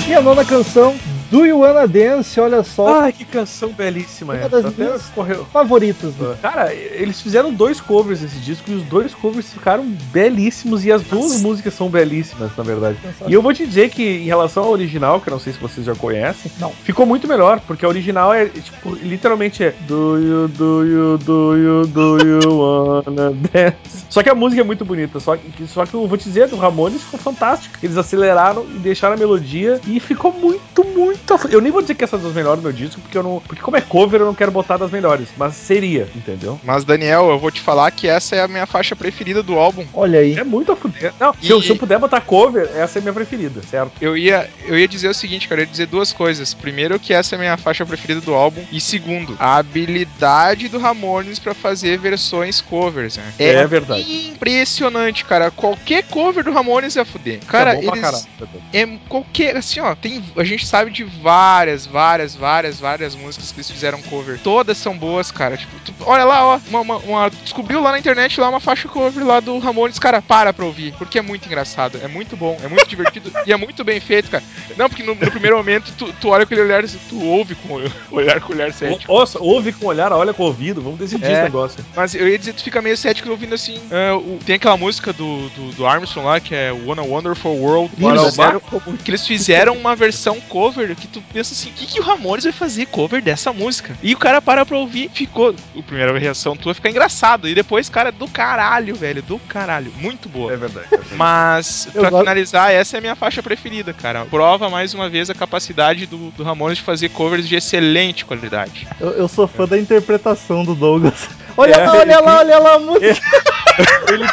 E a nona canção, Do You Wanna Dance, olha só, Ai, que canção belíssima Uma essa. das Até minhas- correu. favoritos. né? Cara, eles fizeram dois covers desse disco e os dois covers ficaram belíssimos e as duas músicas são belíssimas, na verdade. E eu vou te dizer que em relação ao original, que eu não sei se vocês já conhecem, Não. ficou muito melhor, porque a original é, tipo, literalmente é Do you, do you, do you, do you wanna dance? Só que a música é muito bonita, só que, só que eu vou te dizer, do Ramones ficou fantástico. Eles aceleraram e deixaram a melodia e ficou muito, muito. Eu nem vou dizer que essa é das melhores do meu disco, porque eu não. Porque como é cover, eu não quero botar das melhores, mas seria, entendeu? Mas, Daniel, eu vou te falar que essa é a minha faixa preferida do álbum. Olha aí. É muito a fuder. Não, E- se, eu, se eu puder botar cover, essa é a minha preferida, certo? Eu ia, eu ia dizer o seguinte, cara, eu ia dizer duas coisas. Primeiro, que essa é a minha faixa preferida do álbum. E segundo, a habilidade do Ramones pra fazer versões covers, né? É verdade. impressionante, cara. Qualquer cover do Ramones é fuder. Cara, é bom pra eles. caralho. É qualquer. Assim, ó, tem. A gente sabe de várias, várias, várias, várias músicas que eles fizeram cover. Todas são boas, cara. Tipo, tu- olha lá, ó. Uma, uma- uma- descobriu lá na internet lá uma faixa cover lá do Ramones. Cara, para pra ouvir. Porque é muito engraçado. É muito bom. É muito divertido. e é muito bem feito, cara. Não, porque no, no primeiro momento tu, tu olha com aquele olhar. Tu ouve com o olhar com o olhar cético. Nossa, ouve com o olhar, olha com o ouvido, vamos decidir É. esse negócio. Mas eu ia dizer, tu fica meio cético ouvindo assim. é, o- tem aquela música do, do, do Armstrong lá, que é One a Wonderful World. Que eles, fizeram, que eles fizeram uma versão cover que tu pensa assim: o que, que o Ramones vai fazer cover dessa música? E o cara para pra ouvir, ficou. A primeira reação tua fica engraçado. E depois, cara, do caralho, velho, do caralho. Muito boa. É verdade. é verdade. Mas, Eu pra gosto- finalizar, essa é a minha faixa preferida, cara. Prova mais uma vez a capacidade do, do Ramones de fazer covers de excelente qualidade. Eu, eu sou fã da interpretação do Douglas. Olha É, lá, olha lá, olha lá a música. Ele,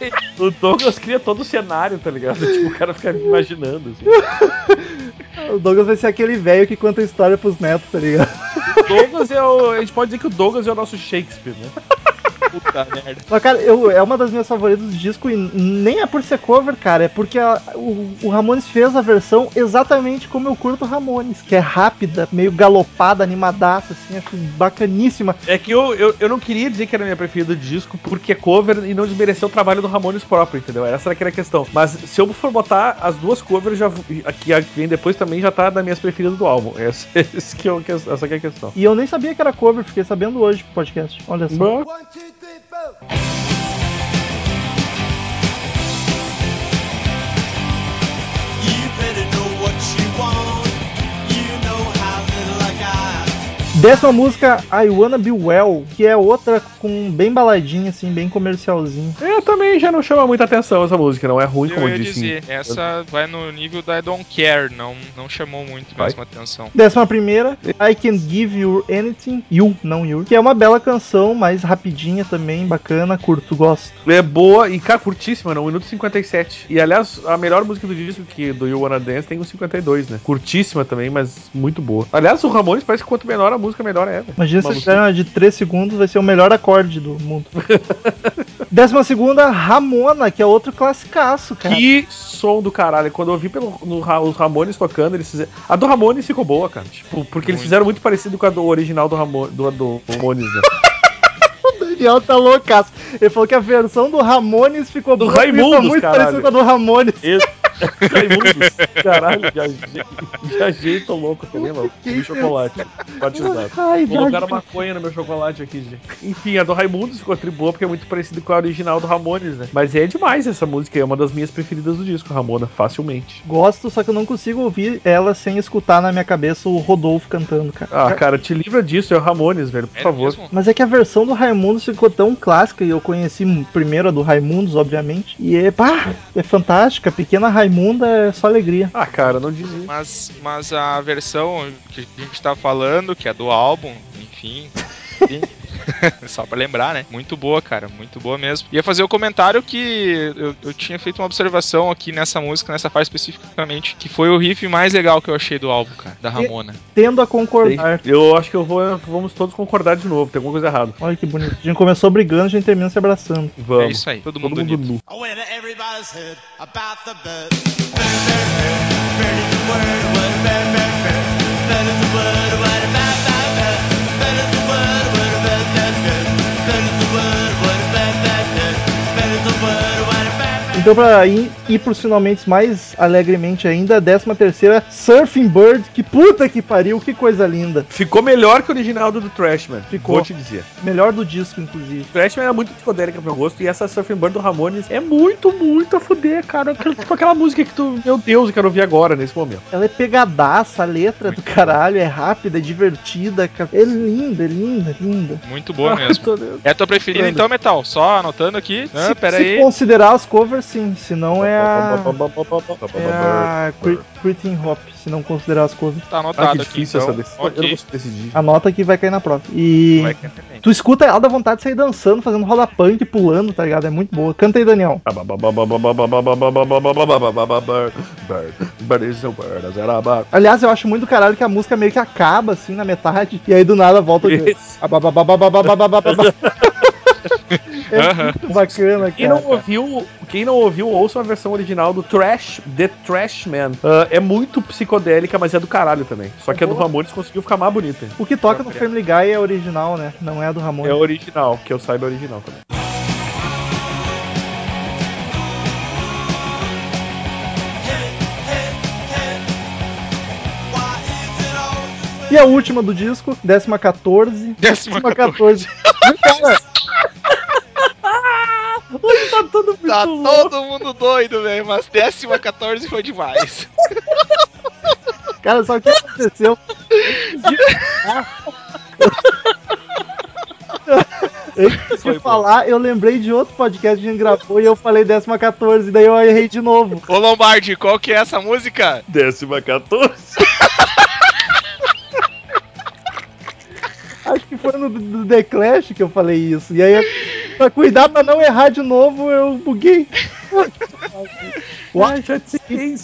ele- o Douglas cria todo o cenário, tá ligado? Tipo, o cara fica imaginando, assim. O Douglas vai ser aquele velho que conta história pros netos, tá ligado? Douglas é o. A gente pode dizer que o Douglas é o nosso Shakespeare, né? Puta merda. Mas, cara, eu, é uma das minhas favoritas do disco e nem é por ser cover, cara, é porque a- o, o Ramones fez a versão exatamente como eu curto o Ramones, que é rápida, meio galopada, animadaça, assim, acho bacaníssima. É que eu, eu, eu não queria dizer que era a minha preferida do disco porque é cover e não desmerecer o trabalho do Ramones próprio, entendeu? Essa era que era a questão. Mas se eu for botar as duas covers, já, aqui a que vem depois também já tá das minhas preferidas do álbum. Essa, esse que é essa que é a questão. E eu nem sabia que era cover, fiquei sabendo hoje pro podcast. Olha só. Bom, three, four. You better know what you want. Décima música, I Wanna Be Well, que é outra com bem baladinha, assim, bem comercialzinho. É, também já não chama muita atenção essa música, não é ruim, como Eu eu ia disse. dizer, essa vai no nível da I Don't Care, não, não chamou muito Vai. mesmo a atenção. Décima primeira, I Can Give You Anything, You, não You, que é uma bela canção, mais rapidinha também, bacana, curto, gosto. É boa e, cara, curtíssima, não? 1 minuto e 57. E, aliás, a melhor música do disco, que do You Wanna Dance, tem um 52, né? Curtíssima também, mas muito boa. Aliás, o Ramones parece que quanto menor a música, melhor é, velho. Imagina se Maluco. eles fizeram uma de 3 segundos, vai ser o melhor acorde do mundo. Décima segunda, Ramona, que é outro classicaço, cara. Que som do caralho. Quando eu ouvi pelo, no, os Ramones tocando, eles fizeram. A do Ramones ficou boa, cara. Tipo, porque eles Muito. fizeram muito parecido com a do original do, Ramo, do, do Ramones, né? O Daniel tá loucaço. Ele falou que a versão do Ramones ficou Do Raimundos, muito caralho. parecida com a do Ramones. Esse. Raimundos. Caralho, viajei. Tô louco também, mano. Comi chocolate. Batizado. Ai, Colocaram maconha no meu chocolate aqui, gente. Enfim, a do Raimundos ficou tri boa porque é muito parecido com a original do Ramones, né? Mas é demais essa música, é uma das minhas preferidas do disco, Ramona, facilmente. Gosto, só que eu não consigo ouvir ela sem escutar na minha cabeça o Rodolfo cantando, cara. Ah, cara, te livra disso, é o Ramones, velho, por É favor. mesmo? Mas é que a versão do Raimundos ficou tão clássica e eu conheci primeiro a do Raimundos, obviamente. E é, pá, é fantástica. Pequena Raimunda é só alegria. Ah, cara, não diz isso. Mas, mas a versão que a gente tá falando, que é do álbum, enfim. Só pra lembrar, né? Muito boa, cara. Muito boa mesmo. Ia fazer o comentário que eu, eu tinha feito uma observação aqui nessa música, nessa fase especificamente, que foi o riff mais legal que eu achei do álbum, cara, da Ramona. Tendo a concordar. Eu acho que eu vou. Vamos todos concordar de novo, tem alguma coisa errada. Olha que bonito. A gente começou brigando, a gente termina se abraçando. Vamos. É isso aí, todo Todo mundo mundo unido. nu. Is the word, Então, pra ir, ir pros finalmente mais alegremente ainda, a décima terceira, Surfing Bird. Que puta que pariu, que coisa linda. Ficou melhor que o original do, do Trashman. Ficou. Vou te dizer. Melhor do disco, inclusive. O Trashman era muito psicodélica pro meu gosto. E essa Surfing Bird do Ramones é muito, muito a fuder, cara. Aquela- Tipo aquela música que tu. Meu Deus, eu quero ouvir agora, nesse momento. Ela é pegadaça, a letra do caralho, é rápida, é divertida. cara. É linda, é linda, é linda. Muito boa mesmo. Tô- É a tua preferida então, Metal? Só anotando aqui. Ah, se, pera se aí. considerar as covers, sim. Se não é a. É a Crit- Critin Hop, se não considerar as covers. Tá Ah, anotado que aqui, difícil então. essa decisão. Eu não consigo decidir. Anota que vai cair na prova. E. Que é. Tu escuta ela, dá vontade de sair dançando, fazendo roda punk, pulando, tá ligado? É muito boa. Canta aí, Daniel. Aliás, eu acho muito caralho que a música meio que acaba assim na metade e aí do nada volta de é bacana, quem. Não ouviu, quem não ouviu, ouça a versão original do Trash, The Trash Man. Uh, é muito psicodélica, mas é do caralho também. Só que a do Ramones conseguiu ficar mais bonita. O que toca no então, Family Guy é original, né? Não é a do Ramones. É original, que eu saiba é original também. E a última do disco, décima 14. Décima 14. 14. Cara, Hoje tá todo muito Tá louco. todo mundo doido, velho. Mas décima 14 foi demais. cara, sabe o que aconteceu? Antes Foi de bom. falar, eu lembrei de outro podcast que a gente gravou e eu falei décima 14, daí eu errei de novo. Ô Lombardi, qual que é essa música? Décima 14. Acho que foi no do The Clash que eu falei isso. E aí, pra cuidar pra não errar de novo, eu buguei. Uai, já nem,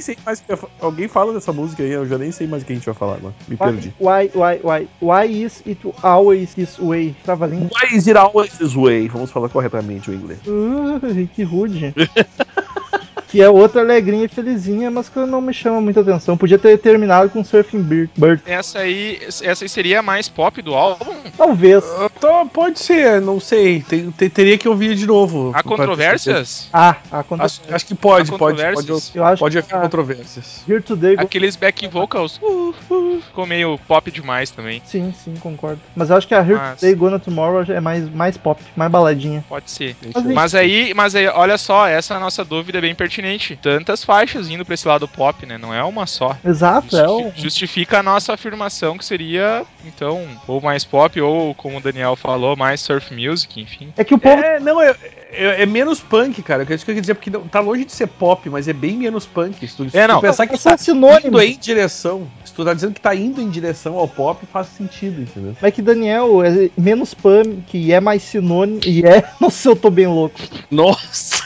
sei mais Alguém fala dessa música aí, eu já nem sei mais o que a gente vai falar agora. Me perdi. Why, why, why, why is it always this way? Trava a língua. Why is it always this way? Vamos falar corretamente o inglês. Uh, que rude. que é outra alegrinha e felizinha, mas que não me chama muita atenção. Podia ter terminado com Surfing Bird. Essa aí, essa aí seria a mais pop do álbum. Talvez. Então, pode ser, não sei. Tem- tem- teria que ouvir de novo. Há controvérsias? Ah, aconteceu. Acho, acho que pode, Há pode, pode, controvérsias? Eu acho pode que haver ah, controvérsias. Here Today. Aqueles back vocals uh, uh, ficou meio pop demais também. Sim, sim, concordo. Mas eu acho que a Here Mas- Today Gonna Tomorrow é mais, mais pop, mais baladinha. Pode ser. Mas, Mas aí, mas aí, olha só, essa é a nossa dúvida bem pertinente. Tantas faixas indo pra esse lado pop, né? Não é uma só. Exato, é o. Justifi- Justifica a nossa afirmação que seria, então, ou mais pop, ou como o Daniel falou, mais surf music, enfim. É que o povo. É, não, é, é, é menos punk, cara. É isso que eu queria dizer, porque não- tá longe de ser pop, mas é bem menos punk. Se tu, se É, tu não. pensar que tá sinônimos. indo em direção, se tu tá dizendo que tá indo em direção ao pop, faz sentido, entendeu? Mas que Daniel é menos punk e é mais sinônimo. E é. Nossa, eu tô bem louco. Nossa!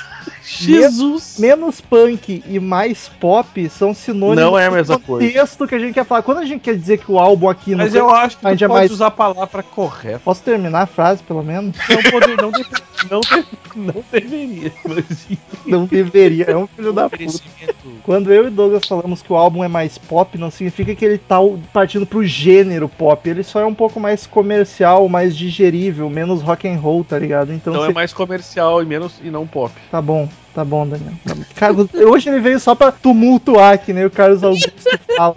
Jesus! Menos punk e mais pop são sinônimos Não é a do mesma coisa. que a gente quer falar. Quando a gente quer dizer que o álbum aqui. Mas eu acho que A gente é pode mais- usar a palavra correta. Posso terminar a frase, pelo menos? Não, poder, não, deve- não, deve- não deveria, mas Não deveria. É um filho da puta. Quando eu e Douglas falamos que o álbum é mais pop, não significa que ele tá partindo pro gênero pop. Ele só é um pouco mais comercial, mais digerível, menos rock and roll, tá ligado? Então não cê- é mais comercial e menos e não pop. tá bom, tá bom, Daniel. Cara, hoje ele veio só pra tumultuar, que nem o Carlos Augusto fala.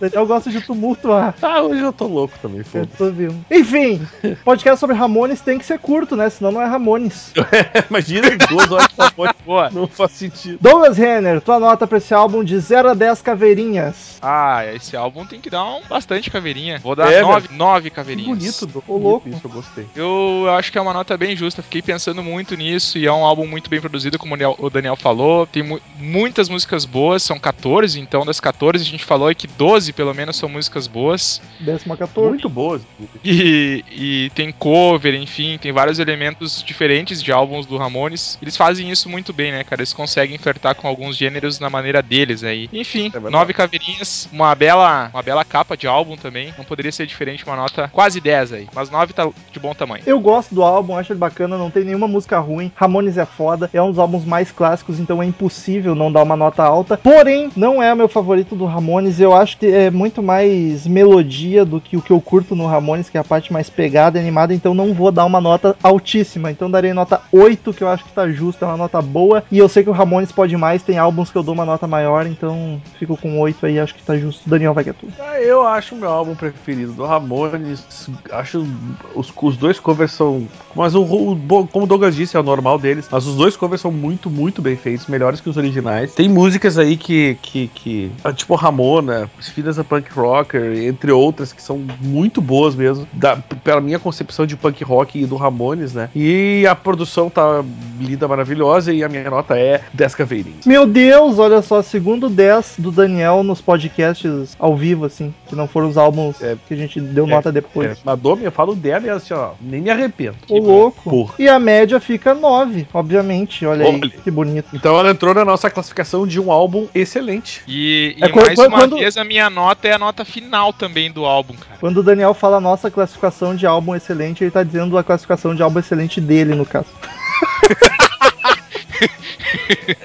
Daniel gosta de tumultuar. Ah, hoje eu tô louco também, Eu foda. tô vendo. Enfim, podcast sobre Ramones tem que ser curto, né? Senão não é Ramones. Imagina duas horas de papo, Boa. não faz sentido. Douglas Renner, tua nota pra esse álbum de 0 a 10 caveirinhas. Ah, esse álbum tem que dar um bastante caveirinha. Vou dar É, nove, nove Que caveirinhas. bonito, do Ô, louco. Isso, eu gostei. Eu acho que é uma nota bem justa. Fiquei pensando muito nisso e é um álbum muito bem produzido, como o Daniel- falou. Tem mu- muitas músicas boas, são 14, então das 14 a gente falou aí que 12 pelo menos são músicas boas. Décima 14. Muito boas. E, e tem cover, enfim, tem vários elementos diferentes de álbuns do Ramones. Eles fazem isso muito bem, né, cara? Eles conseguem flertar com alguns gêneros na maneira deles aí. Enfim, verdade. nove caveirinhas, uma bela, uma bela capa de álbum também. Não poderia ser diferente, uma nota quase 10 aí. Mas 9 tá de bom tamanho. Eu gosto do álbum, acho ele bacana, não tem nenhuma música ruim. Ramones é foda, é um dos álbuns mais clássicos, então é impossível não dar uma nota alta. Porém, não é o meu favorito do Ramones, eu acho que é muito mais melodia do que o que eu curto no Ramones, que é a parte mais pegada e animada, então não vou dar uma nota altíssima. Então darei nota 8, que eu acho que tá justo, é uma nota boa. E eu sei que o Ramones pode mais, tem álbuns que eu dou uma nota maior, então fico com 8 aí, acho que tá justo. Daniel vai que é tudo. Ah, eu acho o meu álbum preferido do Ramones. Acho os, os dois covers são. Mas o, o- como o Douglas disse, é o normal deles. Mas os dois covers são muito, muito bem feitos, melhores que os originais. Tem músicas aí que. que, que tipo Ramona, Filhas da Punk Rocker, entre outras, que são muito boas mesmo. Da, pela minha concepção de punk rock e do Ramones, né? E a produção tá linda, maravilhosa. E a minha nota é 10 caveirinhas. Meu Deus, olha só, segundo 10 do Daniel nos podcasts ao vivo, assim, que não foram os álbuns É. que a gente deu É, nota depois. É, na Domi eu falo dela e assim, ó, nem me arrependo. Ô louco. Porra. E a média fica 9, obviamente, olha aí, Olha. que bonito. Então ela entrou na nossa classificação de um álbum excelente. E, e É mais quando- uma quando- vez, a minha nota é a nota final também do álbum, cara. Quando o Daniel fala nossa classificação de álbum excelente, ele tá dizendo a classificação de álbum excelente dele, no caso.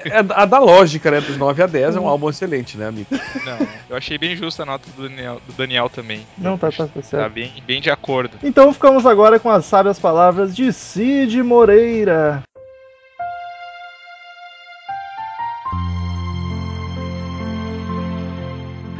É a da lógica, né? Dos 9 a 10 é um álbum excelente, né, amigo? Não, eu achei bem justa a nota do Daniel, do Daniel também. Não, tá, tá, tá Tá certo. bem, bem de acordo. Então ficamos agora com as sábias palavras de Cid Moreira.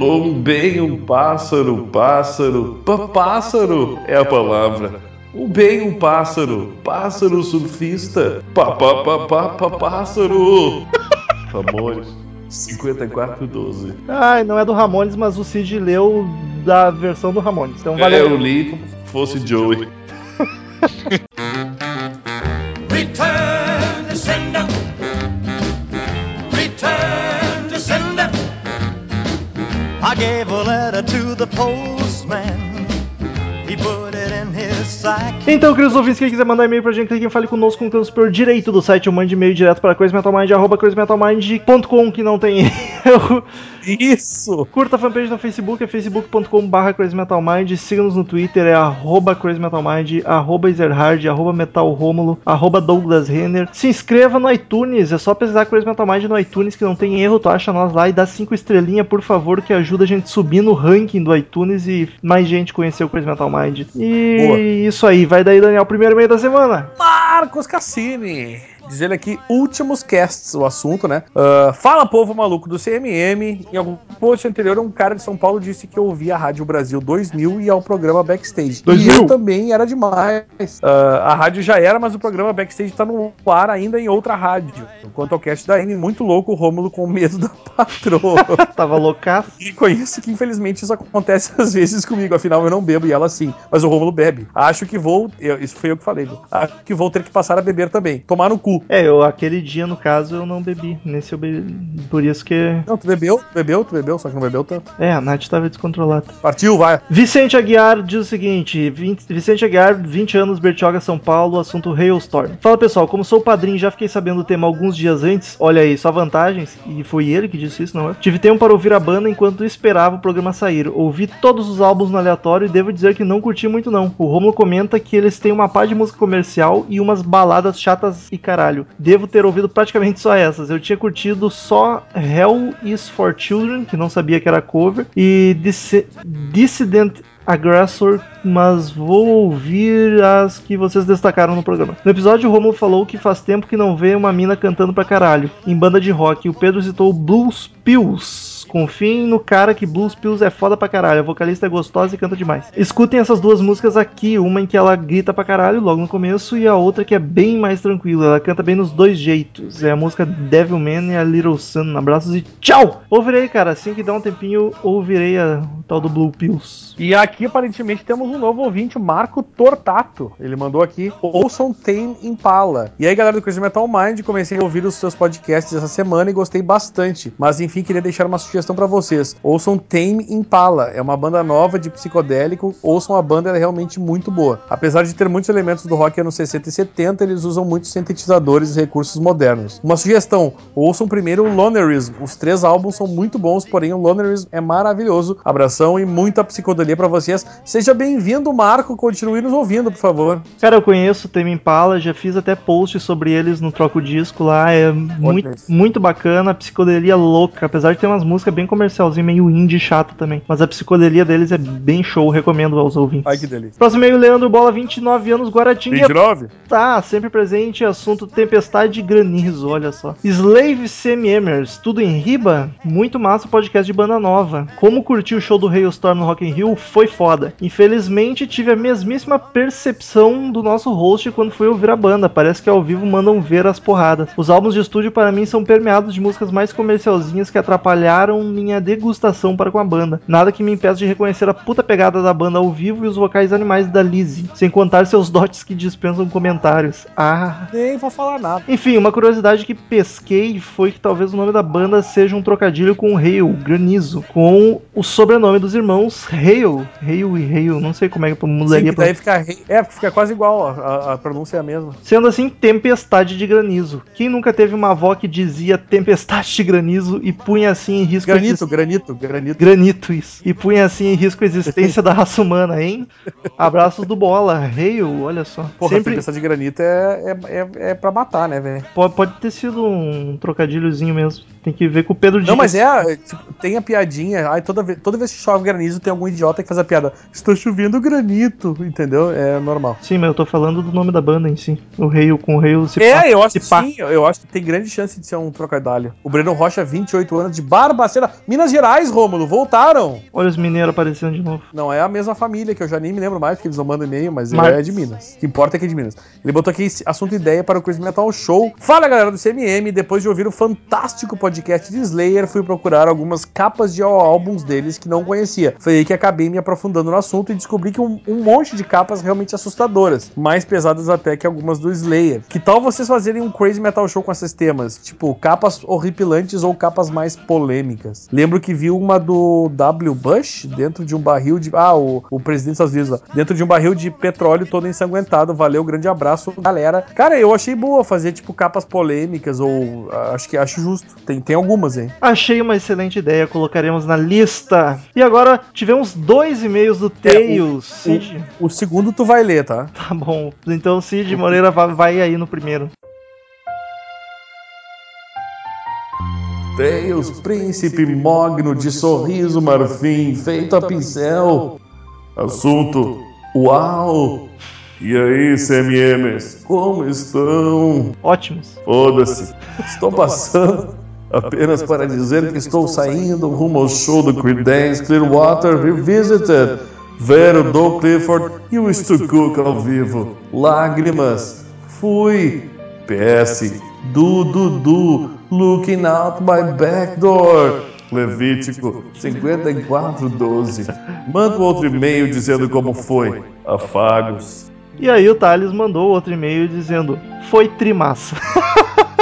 Um bem, um pássaro, pássaro, pá, pássaro é a palavra. Um bem, um pássaro, pássaro surfista, pá, pá, pá, pá, pá, pássaro. Amores, 5412. Ai, não é do Ramones, mas o Cid leu da versão do Ramones. Então É, valeu. eu li como se fosse Joey. Return I gave a letter to the postman. Então, queridos ouvintes, quem quiser mandar e-mail pra gente, clique em Fale Conosco no canto superior direito do site ou mande e-mail direto para crazymetalmind.com, que não tem erro. Isso! Curta a fanpage no Facebook, é facebook.com.br crazymetalmind, siga-nos no Twitter, é arroba crazymetalmind, arroba ezerhard, arroba metalromulo, arroba Douglas Renner. Se inscreva no iTunes, é só pesquisar Crazy Metal Mind no iTunes que não tem erro, tu acha nós lá e dá cinco estrelinhas, por favor, que ajuda a gente subir no ranking do iTunes e mais gente conhecer o Crazy Metal Mind. E Boa. isso aí, vai daí, Daniel, primeiro e-mail da semana. Marcos Cassini. Diz ele aqui, últimos casts, o assunto, né? Ah, fala, povo maluco do CMM. Em algum post anterior, um cara de São Paulo disse que ouvia a Rádio Brasil 2000 e ao programa Backstage. 2000? E eu também era demais. Ah, a rádio já era, mas o programa Backstage tá no ar ainda em outra rádio. Enquanto ao cast da M, muito louco, o Rômulo com medo da patroa. Tava loucaço. E conheço que infelizmente isso acontece às vezes comigo, afinal eu não bebo e ela sim, mas o Rômulo bebe. Acho que vou, eu- isso foi eu que falei, viu? acho que vou ter que passar a beber também. Tomar no cu. É, eu aquele dia, no caso, eu não bebi. Nesse eu bebi. Por isso que. Não, tu bebeu, tu bebeu, tu bebeu, só que não bebeu tanto. É, a Nath tava descontrolada. Partiu, vai. Vicente Aguiar diz o seguinte: 20 Vicente Aguiar, 20 anos, Bertioga, São Paulo, assunto Hailstorm. Fala pessoal, como sou padrinho e já fiquei sabendo do tema alguns dias antes, olha aí, só vantagens, e foi ele que disse isso, não é? Tive tempo para ouvir a banda enquanto esperava o programa sair. Ouvi todos os álbuns no aleatório e devo dizer que não curti muito não. O Romulo comenta que eles têm uma pá de música comercial e umas baladas chatas e caralho. Devo ter ouvido praticamente só essas. Eu tinha curtido só Hell is for Children, que não sabia que era cover, e Dis- Dissident Aggressor, mas vou ouvir as que vocês destacaram no programa. No episódio, o Romulo falou que faz tempo que não vê uma mina cantando pra caralho, em banda de rock. O Pedro citou Blues Pills. Confiem no cara que Blues Pills é foda pra caralho. A vocalista é gostosa e canta demais. Escutem essas duas músicas aqui, uma em que ela grita pra caralho logo no começo e a outra que é bem mais tranquila. Ela canta bem nos dois jeitos. É a música Devilman e a Little Sun. Abraços e tchau! Ouvirei, cara. Assim que der um tempinho, ouvirei a tal do Blue Pills. E aqui aparentemente temos um novo ouvinte, Marco Tortato. Ele mandou aqui, ouçam Tame Impala. E aí galera do Crazy Metal Mind, comecei a ouvir os seus podcasts essa semana e gostei bastante. Mas enfim, queria deixar uma sugestão pra vocês. Ouçam Tame Impala, é uma banda nova de psicodélico. Ouçam a banda, ela é realmente muito boa. Apesar de ter muitos elementos do rock anos 60 e 70, eles usam muitos sintetizadores e recursos modernos. Uma sugestão, ouçam primeiro o Lonerism. Os três álbuns são muito bons, porém o Lonerism é maravilhoso. Abração e muita psicodelia pra vocês. Seja bem-vindo, Marco. Continue nos ouvindo, por favor. Cara, eu conheço o Tame Impala, já fiz até post sobre eles no Troco Disco lá, é muito, muito bacana, psicodelia louca, apesar de ter umas músicas bem comercialzinho, meio indie chato também, mas a psicodelia deles é bem show, recomendo aos ouvintes. Ai, que delícia. Próximo e-mail, Leandro Bola, 29 anos, Guaratinga, 29? tá sempre presente, assunto tempestade e granizo, olha só. Slave Semi-Emers, tudo em riba? Muito massa o podcast de banda nova. Como curti o show do Hailstorm no Rock in Rio, foi foda. Infelizmente, tive a mesmíssima percepção do nosso host quando fui ouvir a banda. Parece que ao vivo mandam ver as porradas. Os álbuns de estúdio para mim são permeados de músicas mais comercialzinhas que atrapalharam minha degustação para com a banda. Nada que me impeça de reconhecer a puta pegada da banda ao vivo e os vocais animais da Lizzie, sem contar seus dotes que dispensam comentários. Ah, Nem vou falar nada. enfim, uma curiosidade que pesquei foi que talvez o nome da banda seja um trocadilho com Hail, granizo, com o sobrenome dos irmãos Hail, Hail e Hail, não sei como é que Sim, mudaria pra... daí fica, rei- é, fica quase igual, a, a- a pronúncia é a mesma. Sendo assim, tempestade de granizo. Quem nunca teve uma avó que dizia tempestade de granizo e punha assim em risco Granito, granito, granito. Granito, isso. E punha assim em risco a existência da raça humana, hein? Abraços do Bola. Hail, olha só. Porra, Sempre tempestade de granito é, é, é, é pra matar, né, velho? pode, pode ter sido um trocadilhozinho mesmo. Tem que ver com o Pedro Não, Dias. mas é, tipo, tem a piadinha. Ai, toda, vez, toda vez que chove granizo, tem algum idiota que faz a piada. Está chovendo granito, entendeu? É normal. Sim, mas eu tô falando do nome da banda em si. O Hail com o Hail se pá, É, eu acho que pá. sim, eu acho que tem grande chance de ser um trocadilho. O Breno Rocha, 28 anos, de Barbacena, Minas Gerais, Rômulo, voltaram! Olha os mineiros aparecendo de novo. Não é a mesma família, que eu já nem me lembro mais, porque eles não mandam e-mail, mas Mas- é de Minas. O que importa é que é de Minas. Ele botou aqui esse assunto ideia para o Crazy Metal Show. Fala, galera do CMM, depois de ouvir o fantástico podcast de Slayer, fui procurar algumas capas de álbuns deles que não conhecia. Foi aí que acabei me aprofundando no assunto e descobri que um, um monte de capas realmente assustadoras. Mais pesadas até que algumas do Slayer. Que tal vocês fazerem um Crazy Metal Show com esses temas? Tipo, capas horripilantes ou capas mais polêmicas. Lembro que vi uma do W. Bush dentro de um barril de. Ah, o, o presidente dos Estados Unidos lá. Dentro de um barril de petróleo todo ensanguentado. Valeu, grande abraço, galera. Cara, eu achei boa fazer, tipo, capas polêmicas, ou ah, acho que acho justo. Tem, tem algumas, hein? Achei uma excelente ideia, colocaremos na lista. E agora tivemos dois e-mails do Tails. Cid. O segundo tu vai ler, tá? Tá bom. Então Cid Moreira va- vai aí no primeiro. Tails, príncipe mogno de sorriso marfim, feito a pincel. Assunto: Uau! E aí, CMMs, como estão? Ótimos. Foda-se. Estou passando apenas para dizer que estou saindo rumo ao show do Creedence Clearwater Revisited. Ver o Doug Clifford e o Stu Cook ao vivo. Lágrimas. Fui. PS. Du. Looking out my back door. Levítico 54:12. Manda um outro e-mail dizendo como foi. Afagos. E aí o Thales mandou outro e-mail dizendo: Foi trimassa.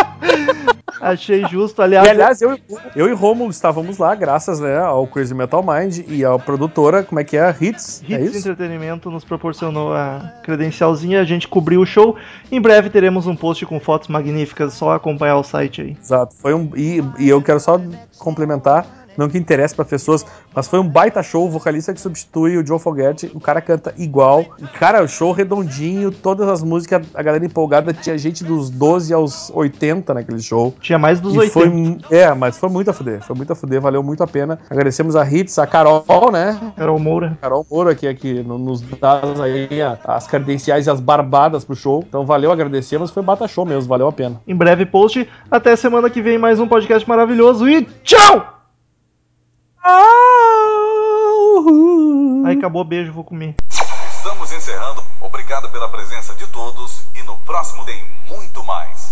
Achei justo, aliás. E aliás, eu, eu e Romulo estávamos lá, graças né, ao Crazy Metal Mind e à produtora, como é que é? Hits, é Hits isso? Entretenimento nos proporcionou a credencialzinha, a gente cobriu o show. Em breve teremos um post com fotos magníficas, só acompanhar o site aí. Exato. Foi um, e, e eu quero só complementar, não que interessa para pessoas, mas foi um baita show, o vocalista que substitui o Joe Fogerty, o cara canta igual. Cara, o show redondinho, todas as músicas, a galera empolgada, tinha gente dos 12 aos 80 naquele show. Tinha mais dos E 80. foi, é, mas foi muito a fuder, foi muito a fuder, valeu muito a pena. Agradecemos a Hits, a Carol, né? Carol Moura. Carol Moura, que aqui no- nos dá aí as credenciais e as barbadas pro show. Então valeu, agradecemos, foi bata show mesmo, valeu a pena. Em breve post. Até semana que vem, mais um podcast maravilhoso e tchau! Aí acabou, beijo, vou comer. Estamos encerrando. Obrigado pela presença de todos e no próximo tem muito mais.